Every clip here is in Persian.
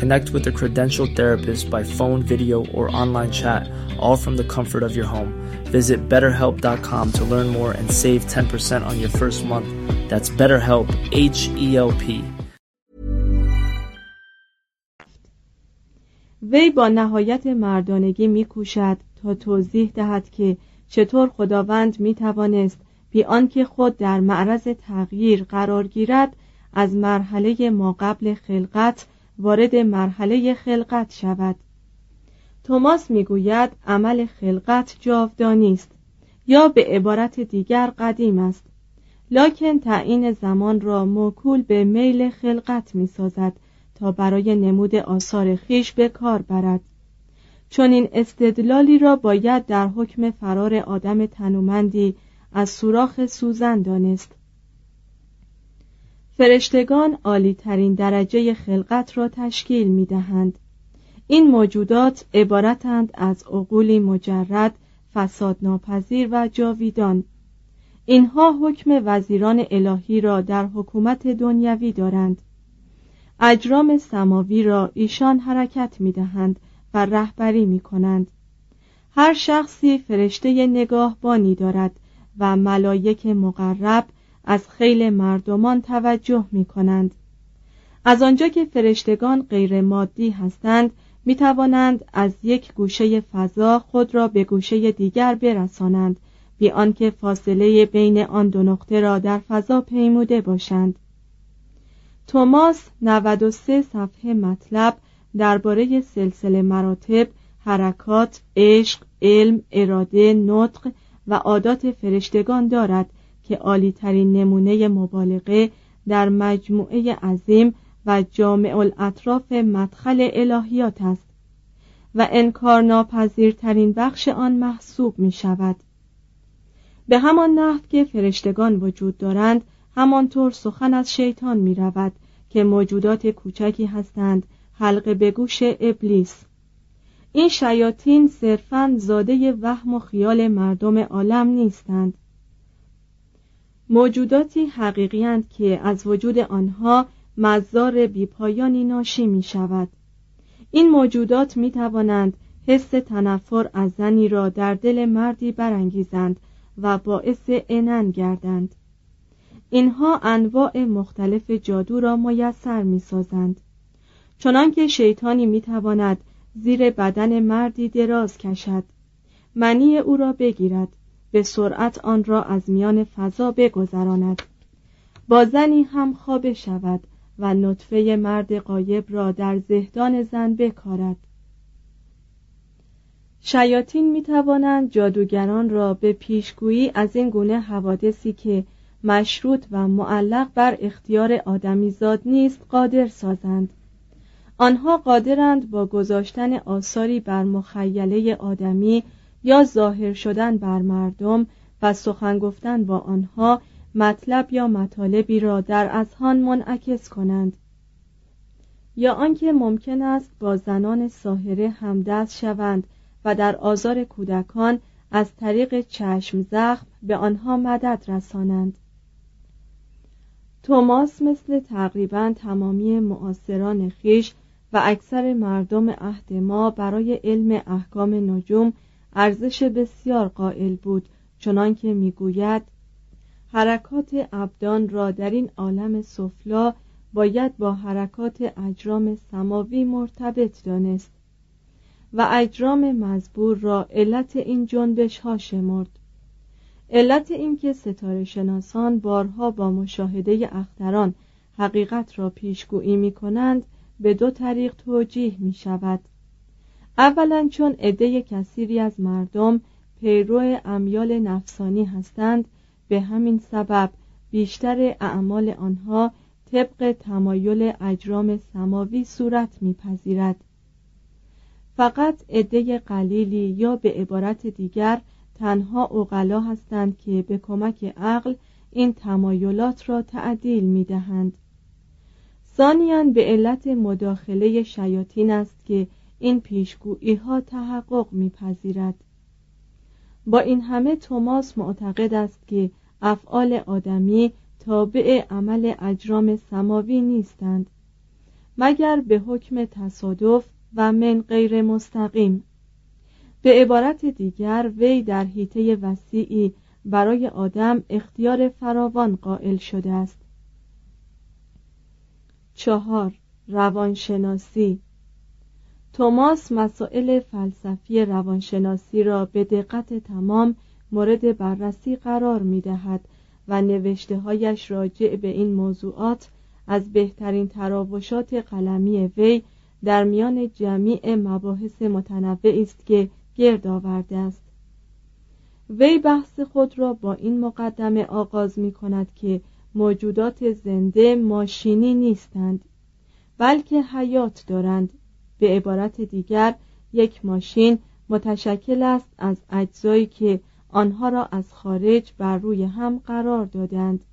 Connect with a credentialed therapist by phone, video, or online chat, all from the comfort of your home. Visit betterhelp.com to learn more and save 10% on your first month. That's BetterHelp, H E L P. وی با نهایت مردانگی میکوشد تا توضیح دهد که چطور خداوند می توانست بی آنکه خود در معرض تغییر قرار گیرد از مرحله ما قبل خلقت وارد مرحله خلقت شود. توماس می‌گوید عمل خلقت جاودانی است یا به عبارت دیگر قدیم است. لکن تعیین زمان را موکول به میل خلقت می‌سازد تا برای نمود آثار خیش به کار برد. چون این استدلالی را باید در حکم فرار آدم تنومندی از سوراخ سوزن دانست فرشتگان عالی ترین درجه خلقت را تشکیل می دهند. این موجودات عبارتند از عقولی مجرد فساد ناپذیر و جاویدان. اینها حکم وزیران الهی را در حکومت دنیوی دارند. اجرام سماوی را ایشان حرکت می دهند و رهبری می کنند هر شخصی فرشته نگاهبانی دارد و ملایک مقرب از خیل مردمان توجه می کنند از آنجا که فرشتگان غیر مادی هستند می توانند از یک گوشه فضا خود را به گوشه دیگر برسانند بی آنکه فاصله بین آن دو نقطه را در فضا پیموده باشند. توماس 93 صفحه مطلب درباره سلسله مراتب حرکات عشق علم اراده نطق و عادات فرشتگان دارد. که عالی ترین نمونه مبالغه در مجموعه عظیم و جامع الاطراف مدخل الهیات است و انکار ناپذیرترین بخش آن محسوب می شود به همان نحو که فرشتگان وجود دارند همانطور سخن از شیطان می رود که موجودات کوچکی هستند حلقه به گوش ابلیس. این شیاطین صرفا زاده وهم و خیال مردم عالم نیستند. موجوداتی حقیقی که از وجود آنها مزار بیپایانی ناشی می شود این موجودات می توانند حس تنفر از زنی را در دل مردی برانگیزند و باعث انن گردند. اینها انواع مختلف جادو را میسر می سازند چنانکه شیطانی می تواند زیر بدن مردی دراز کشد منی او را بگیرد. به سرعت آن را از میان فضا بگذراند. با زنی هم خوابه شود و نطفه مرد قایب را در زهدان زن بکارد. شیاطین می توانند جادوگران را به پیشگویی از این گونه حوادثی که مشروط و معلق بر اختیار آدمیزاد نیست قادر سازند. آنها قادرند با گذاشتن آثاری بر مخیله آدمی یا ظاهر شدن بر مردم و سخن گفتن با آنها مطلب یا مطالبی را در اذهان منعکس کنند. یا آنکه ممکن است با زنان ساهره همدست شوند و در آزار کودکان از طریق چشم زخم به آنها مدد رسانند. توماس مثل تقریبا تمامی معاصران خیش و اکثر مردم عهد ما برای علم احکام نجوم ارزش بسیار قائل بود چنانکه می‌گوید حرکات ابدان را در این عالم سفلا باید با حرکات اجرام سماوی مرتبط دانست و اجرام مزبور را علت این جنبش ها شمرد. علت اینکه ستاره شناسان بارها با مشاهده اختران حقیقت را پیشگویی می کنند به دو طریق توجیه می شود اولا چون عده کثیری از مردم پیرو امیال نفسانی هستند به همین سبب بیشتر اعمال آنها طبق تمایل اجرام سماوی صورت میپذیرد. فقط عده قلیلی یا به عبارت دیگر تنها اقلا هستند که به کمک عقل این تمایلات را تعدیل می دهند ثانیا به علت مداخله شیاطین است که این پیشگویی ها تحقق میپذیرد. با این همه توماس معتقد است که افعال آدمی تابع عمل اجرام سماوی نیستند مگر به حکم تصادف و من غیر مستقیم. به عبارت دیگر وی در حیطه وسیعی برای آدم اختیار فراوان قائل شده است. چهار. روانشناسی توماس مسائل فلسفی روانشناسی را به دقت تمام مورد بررسی قرار می دهد و نوشته هایش راجع به این موضوعات از بهترین تراوشات قلمی وی در میان جمیع مباحث متنوعی است که گرد آورده است. وی بحث خود را با این مقدمه آغاز می کند که موجودات زنده ماشینی نیستند بلکه حیات دارند. به عبارت دیگر یک ماشین متشکل است از اجزایی که آنها را از خارج بر روی هم قرار دادند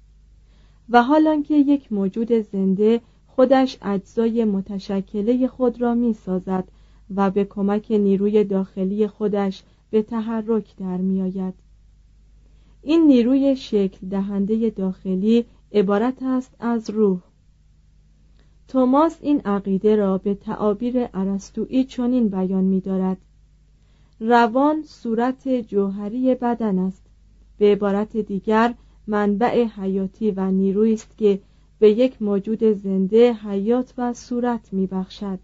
و حالان که یک موجود زنده خودش اجزای متشکله خود را می سازد و به کمک نیروی داخلی خودش به تحرک در می آید. این نیروی شکل دهنده داخلی عبارت است از روح توماس این عقیده را به تعابیر ارسطویی چنین بیان می دارد روان صورت جوهری بدن است. به عبارت دیگر منبع حیاتی و نیرویی است که به یک موجود زنده حیات و صورت می بخشد.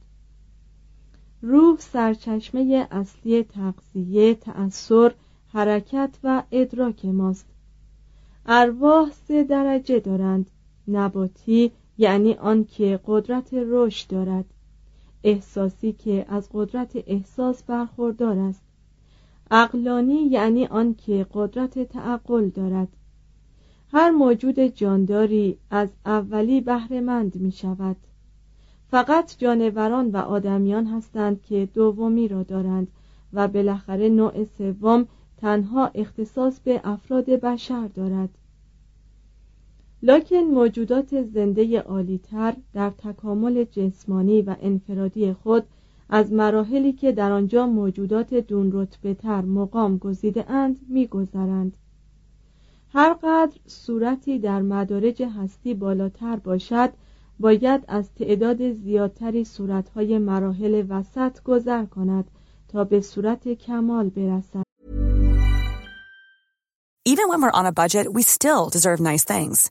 روح سرچشمه اصلی تغذیه، تأثیر، حرکت و ادراک ماست. ارواح سه درجه دارند نباتی یعنی آن که قدرت رشد دارد. احساسی که از قدرت احساس برخوردار است. عقلانی یعنی آن که قدرت تعقل دارد. هر موجود جانداری از اولی بهرهمند می شود فقط جانوران و آدمیان هستند که دومی را دارند و بالاخره نوع سوم تنها اختصاص به افراد بشر دارد. لکن موجودات زنده عالیتر در تکامل جسمانی و انفرادی خود از مراحلی که در آنجا موجودات دون رتبه تر مقام گزیده اند. هر قدر صورتی در مدارج هستی بالاتر باشد باید از تعداد زیادتری صورتهای مراحل وسط گذر کند تا به صورت کمال برسد Even when we're on a budget, we still deserve nice things.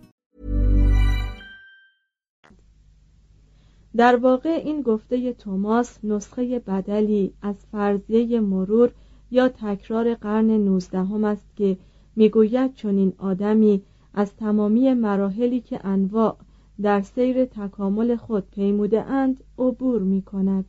در واقع این گفته توماس نسخه بدلی از فرضیه مرور یا تکرار قرن نوزدهم است که می‌گوید چنین آدمی از تمامی مراحلی که انواع در سیر تکامل خود پیموده اند عبور می کند.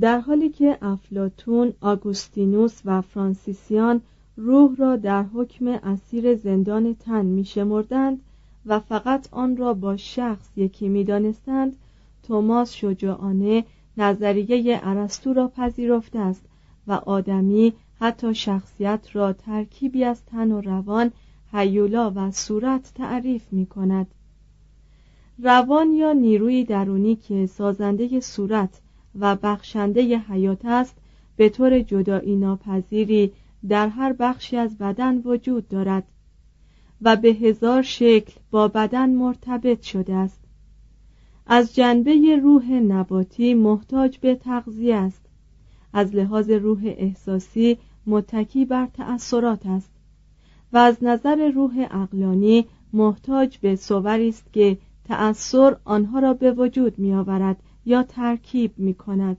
در حالی که افلاتون، آگوستینوس و فرانسیسیان روح را در حکم اسیر زندان تن می شمردند و فقط آن را با شخص یکی می دانستند توماس شجاعانه نظریه ارسطو را پذیرفته است و آدمی حتی شخصیت را ترکیبی از تن و روان هیولا و صورت تعریف می کند روان یا نیروی درونی که سازنده صورت و بخشنده حیات است به طور جدایی ناپذیری در هر بخشی از بدن وجود دارد. و به هزار شکل با بدن مرتبط شده است. از جنبه روح نباتی محتاج به تغذیه است. از لحاظ روح احساسی متکی بر تأثیرات است. و از نظر روح اقلانی محتاج به صوری است که تأثیر آنها را به وجود می آورد یا ترکیب می کند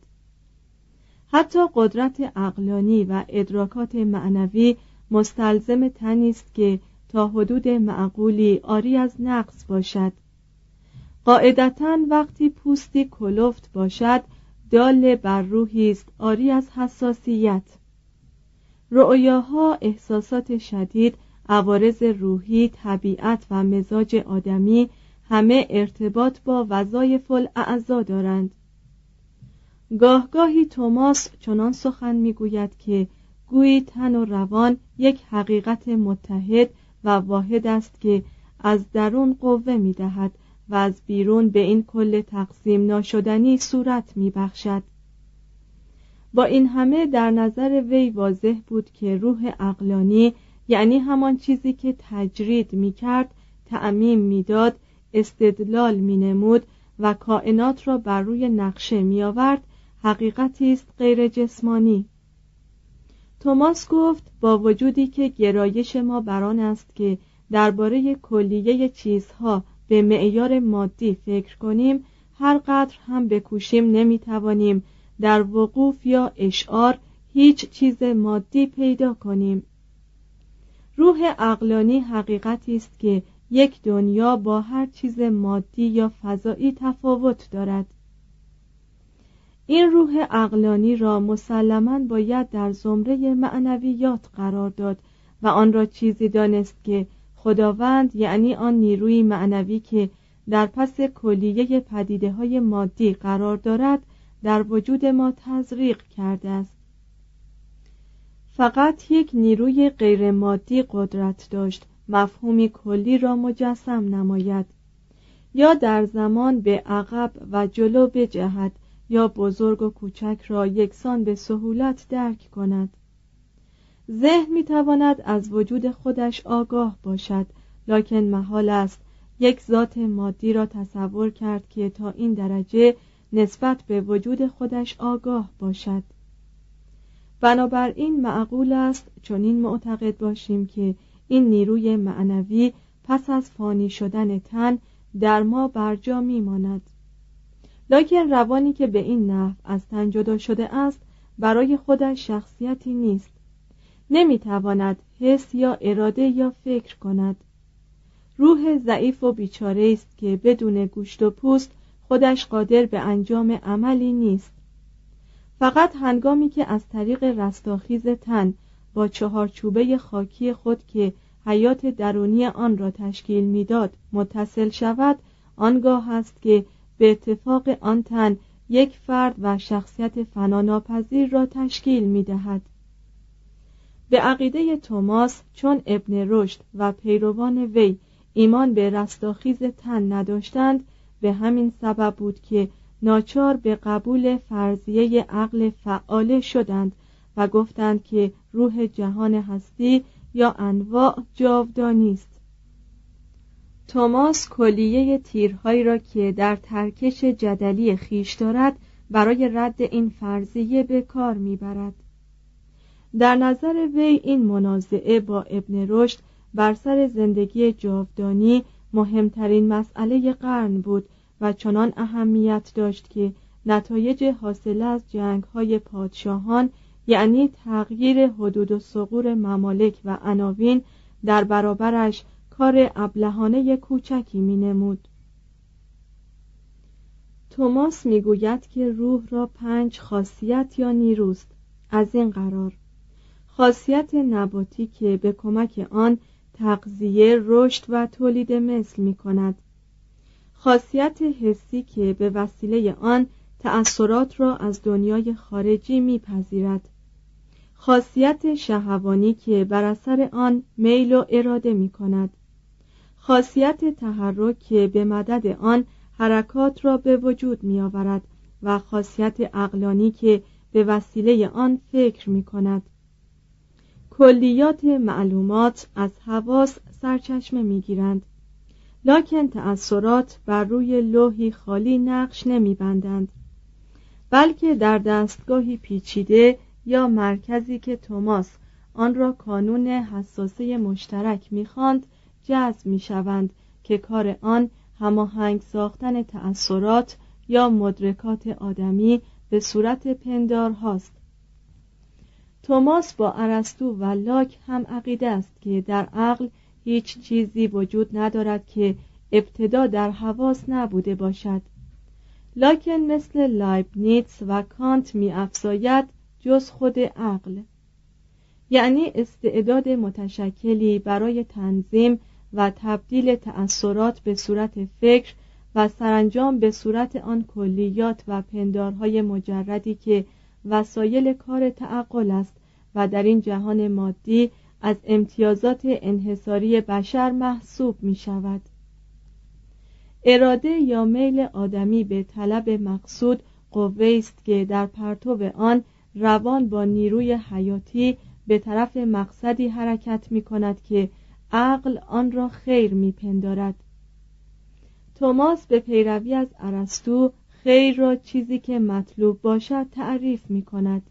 حتی قدرت اقلانی و ادراکات معنوی مستلزم تنی است که تا حدود معقولی آری از نقص باشد. قاعدتا وقتی پوستی کلفت باشد دال بر روحی است آری از حساسیت. رؤیاها احساسات شدید عوارض روحی طبیعت و مزاج آدمی همه ارتباط با وظایف الاعضا دارند. گاهگاهی توماس چنان سخن می‌گوید که گویی تن و روان یک حقیقت متحد و واحد است که از درون قوه می دهد و از بیرون به این کل تقسیم ناشدنی صورت می بخشد. با این همه در نظر وی واضح بود که روح اقلانی یعنی همان چیزی که تجرید می کرد تعمیم می‌داد استدلال می نمود و کائنات را بر روی نقشه می آورد حقیقتی است غیر جسمانی توماس گفت با وجودی که گرایش ما بران است که درباره کلیه چیزها به معیار مادی فکر کنیم هر قدر هم بکوشیم نمی‌توانیم در وقوف یا اشعار هیچ چیز مادی پیدا کنیم. روح اقلانی حقیقتی است که یک دنیا با هر چیز مادی یا فضایی تفاوت دارد. این روح اقلانی را مسلما باید در زمره معنویات قرار داد و آن را چیزی دانست که خداوند یعنی آن نیروی معنوی که در پس کلیه پدیده های مادی قرار دارد در وجود ما تزریق کرده است. فقط یک نیروی غیر مادی قدرت داشت مفهومی کلی را مجسم نماید. یا در زمان به عقب و جلو بجهد یا بزرگ و کوچک را یکسان به سهولت درک کند. ذهن می تواند از وجود خودش آگاه باشد لکن محال است یک ذات مادی را تصور کرد که تا این درجه نسبت به وجود خودش آگاه باشد. بنابراین معقول است چنین معتقد باشیم که این نیروی معنوی پس از فانی شدن تن در ما برجا میماند. لکن روانی که به این نحو از تن جدا شده است برای خودش شخصیتی نیست. نمی‌تواند حس یا اراده یا فکر کند. روح ضعیف و بیچاره است که بدون گوشت و پوست خودش قادر به انجام عملی نیست. فقط هنگامی که از طریق رستاخیز تن با چهارچوبه خاکی خود که حیات درونی آن را تشکیل می‌داد متصل شود آنگاه است که به اتفاق آن تن یک فرد و شخصیت فناناپذیر را تشکیل می دهد. به عقیده توماس چون ابن رشد و پیروان وی ایمان به رستاخیز تن نداشتند به همین سبب بود که ناچار به قبول فرضیه عقل فعاله شدند و گفتند که روح جهان هستی یا انواع جاودانی است توماس کلیه تیرهایی را که در ترکش جدلی خیش دارد برای رد این فرضیه به کار می‌برد. در نظر وی این منازعه با ابن رشد بر سر زندگی جاودانی مهمترین مسئله قرن بود و چنان اهمیت داشت که نتایج حاصل از جنگ های پادشاهان یعنی تغییر حدود و سقور ممالک و عناوین در برابرش کار ابلهانه کوچکی می نمود. توماس می‌گوید که روح را پنج خاصیت یا نیروست. از این قرار. خاصیت نباتی که به کمک آن تغذیه رشد و تولید مثل می کند. خاصیت حسی که به وسیله آن تأثیرات را از دنیای خارجی میپذیرد خاصیت شهوانی که بر اثر آن میل و اراده می کند. خاصیت تحرک که به مدد آن حرکات را به وجود می آورد و خاصیت اقلانی که به وسیله آن فکر می کند کلیات معلومات از حواس سرچشمه می گیرند لکن تأثیرات بر روی لوحی خالی نقش نمی بندند بلکه در دستگاهی پیچیده یا مرکزی که توماس آن را کانون حساسه مشترک می‌خواند جذب می‌شوند که کار آن هماهنگ ساختن تأثیرات یا مدرکات آدمی به صورت پندار هاست. توماس با ارسطو و لاک هم عقیده است که در عقل هیچ چیزی وجود ندارد که ابتدا در حواس نبوده باشد. لاکن مثل لایبنیتس و کانت می افزاید جز خود عقل. یعنی استعداد متشکلی برای تنظیم و تبدیل تأثیرات به صورت فکر و سرانجام به صورت آن کلیات و پندارهای مجردی که وسایل کار تعقل است و در این جهان مادی از امتیازات انحصاری بشر محسوب می شود. اراده یا میل آدمی به طلب مقصود قوه است که در پرتو آن روان با نیروی حیاتی به طرف مقصدی حرکت می کند که عقل آن را خیر می پندارد. توماس به پیروی از ارسطو خیر را چیزی که مطلوب باشد تعریف می کند